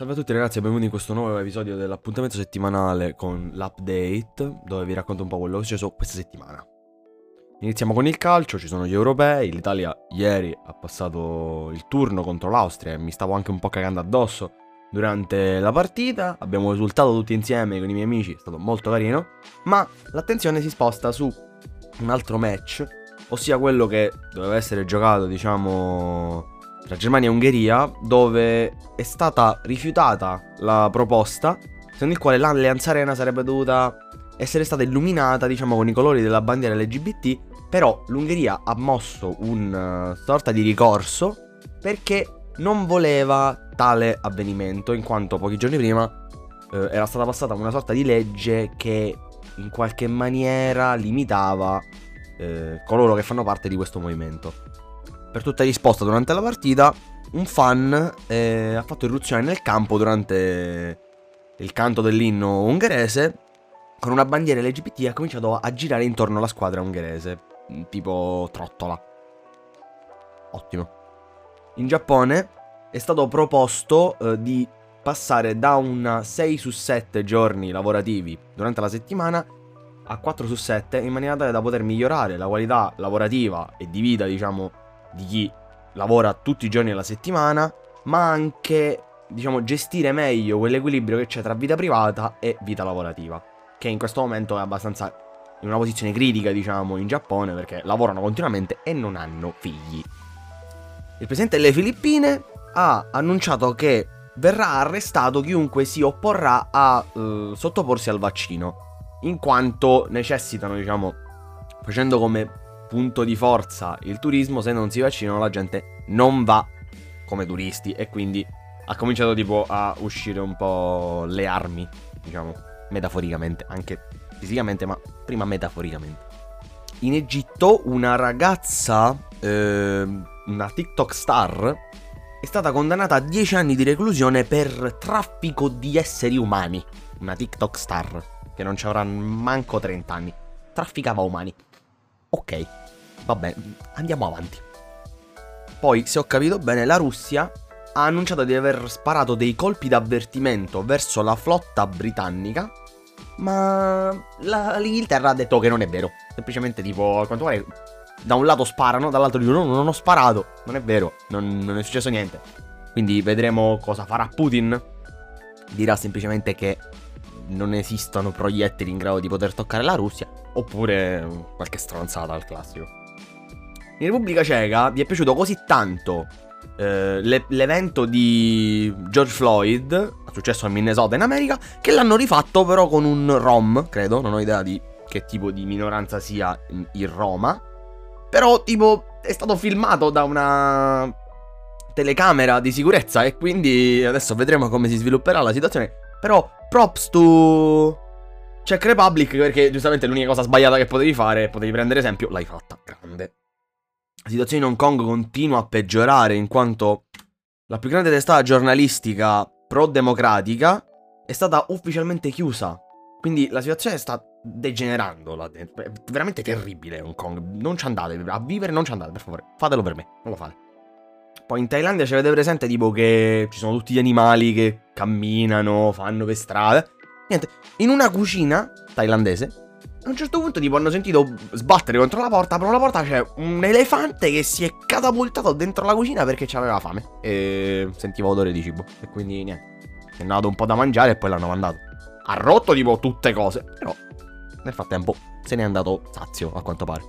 Salve a tutti ragazzi e benvenuti in questo nuovo episodio dell'appuntamento settimanale con l'update dove vi racconto un po' quello che è successo questa settimana. Iniziamo con il calcio, ci sono gli europei, l'Italia ieri ha passato il turno contro l'Austria e mi stavo anche un po' cagando addosso durante la partita, abbiamo risultato tutti insieme con i miei amici, è stato molto carino, ma l'attenzione si sposta su un altro match, ossia quello che doveva essere giocato diciamo tra Germania e Ungheria, dove è stata rifiutata la proposta, secondo il quale l'Allianz Arena sarebbe dovuta essere stata illuminata, diciamo, con i colori della bandiera LGBT, però l'Ungheria ha mosso una uh, sorta di ricorso perché non voleva tale avvenimento, in quanto pochi giorni prima eh, era stata passata una sorta di legge che in qualche maniera limitava eh, coloro che fanno parte di questo movimento per tutta risposta durante la partita, un fan eh, ha fatto irruzione nel campo durante il canto dell'inno ungherese con una bandiera LGBT e ha cominciato a girare intorno alla squadra ungherese, tipo trottola. Ottimo. In Giappone è stato proposto eh, di passare da un 6 su 7 giorni lavorativi durante la settimana a 4 su 7 in maniera tale da poter migliorare la qualità lavorativa e di vita, diciamo, di chi lavora tutti i giorni alla settimana, ma anche, diciamo, gestire meglio quell'equilibrio che c'è tra vita privata e vita lavorativa, che in questo momento è abbastanza in una posizione critica, diciamo, in Giappone, perché lavorano continuamente e non hanno figli. Il presidente delle Filippine ha annunciato che verrà arrestato chiunque si opporrà a uh, sottoporsi al vaccino, in quanto necessitano, diciamo, facendo come punto di forza il turismo, se non si vaccinano la gente non va come turisti e quindi ha cominciato tipo a uscire un po' le armi, diciamo, metaforicamente, anche fisicamente, ma prima metaforicamente. In Egitto una ragazza, eh, una TikTok star, è stata condannata a 10 anni di reclusione per traffico di esseri umani. Una TikTok star, che non ci avrà manco 30 anni. Trafficava umani. Ok, vabbè, andiamo avanti. Poi, se ho capito bene, la Russia ha annunciato di aver sparato dei colpi d'avvertimento verso la flotta britannica, ma la, l'Inghilterra ha detto che non è vero. Semplicemente tipo, a quanto pare, da un lato sparano, dall'altro dicono no, non ho sparato, non è vero, non, non è successo niente. Quindi vedremo cosa farà Putin. Dirà semplicemente che non esistono proiettili in grado di poter toccare la Russia, oppure qualche stronzata al classico. In Repubblica Ceca vi è piaciuto così tanto eh, le- l'evento di George Floyd, successo a Minnesota in America, che l'hanno rifatto però con un Rom, credo, non ho idea di che tipo di minoranza sia in Roma. Però tipo è stato filmato da una telecamera di sicurezza e quindi adesso vedremo come si svilupperà la situazione. Però props to Czech Republic perché giustamente l'unica cosa sbagliata che potevi fare, potevi prendere esempio, l'hai fatta. La situazione in Hong Kong continua a peggiorare in quanto la più grande testata giornalistica pro-democratica è stata ufficialmente chiusa. Quindi la situazione sta degenerando là dentro. È veramente terribile Hong Kong. Non ci andate a vivere, non ci andate, per favore. Fatelo per me, non lo fate. Poi in Thailandia ci avete presente tipo che ci sono tutti gli animali che camminano, fanno per strada. Niente, in una cucina thailandese, a un certo punto tipo hanno sentito sbattere contro la porta, aprono la porta, c'è un elefante che si è catapultato dentro la cucina perché aveva fame e sentiva odore di cibo. E quindi niente, è nato un po' da mangiare e poi l'hanno mandato. Ha rotto tipo tutte cose, però nel frattempo se n'è andato sazio a quanto pare.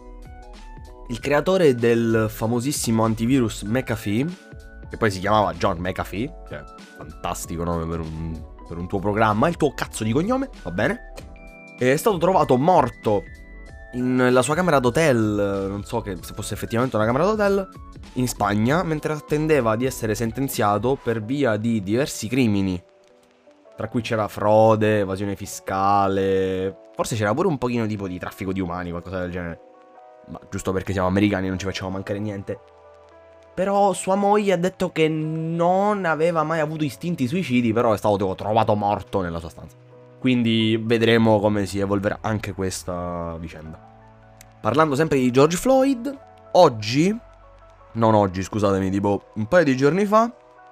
Il creatore del famosissimo antivirus McAfee, che poi si chiamava John McAfee, cioè fantastico nome per un, per un tuo programma, il tuo cazzo di cognome, va bene? È stato trovato morto nella sua camera d'hotel, non so che, se fosse effettivamente una camera d'hotel, in Spagna, mentre attendeva di essere sentenziato per via di diversi crimini. Tra cui c'era frode, evasione fiscale, forse c'era pure un pochino tipo di traffico di umani, qualcosa del genere ma giusto perché siamo americani non ci facciamo mancare niente. Però sua moglie ha detto che non aveva mai avuto istinti suicidi, però è stato trovato morto nella sua stanza. Quindi vedremo come si evolverà anche questa vicenda. Parlando sempre di George Floyd, oggi, non oggi scusatemi, tipo un paio di giorni fa,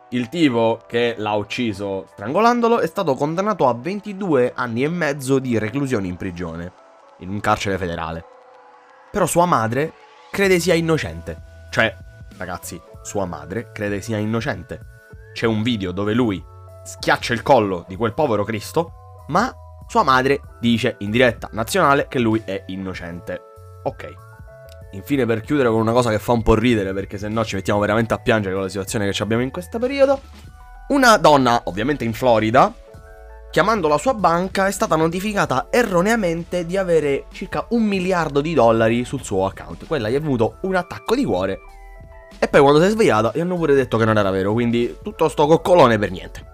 il tipo che l'ha ucciso strangolandolo è stato condannato a 22 anni e mezzo di reclusione in prigione, in un carcere federale. Però sua madre crede sia innocente. Cioè, ragazzi, sua madre crede sia innocente. C'è un video dove lui schiaccia il collo di quel povero Cristo, ma sua madre dice in diretta nazionale che lui è innocente. Ok. Infine per chiudere con una cosa che fa un po' ridere perché se no ci mettiamo veramente a piangere con la situazione che abbiamo in questo periodo. Una donna, ovviamente in Florida, chiamando la sua banca è stata notificata erroneamente di avere circa un miliardo di dollari sul suo account. Quella gli è venuto un attacco di cuore e poi quando si è svegliata gli hanno pure detto che non era vero, quindi tutto sto coccolone per niente.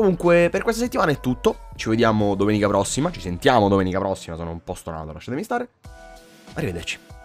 Comunque per questa settimana è tutto, ci vediamo domenica prossima, ci sentiamo domenica prossima, sono un po' stonato, lasciatemi stare. Arrivederci.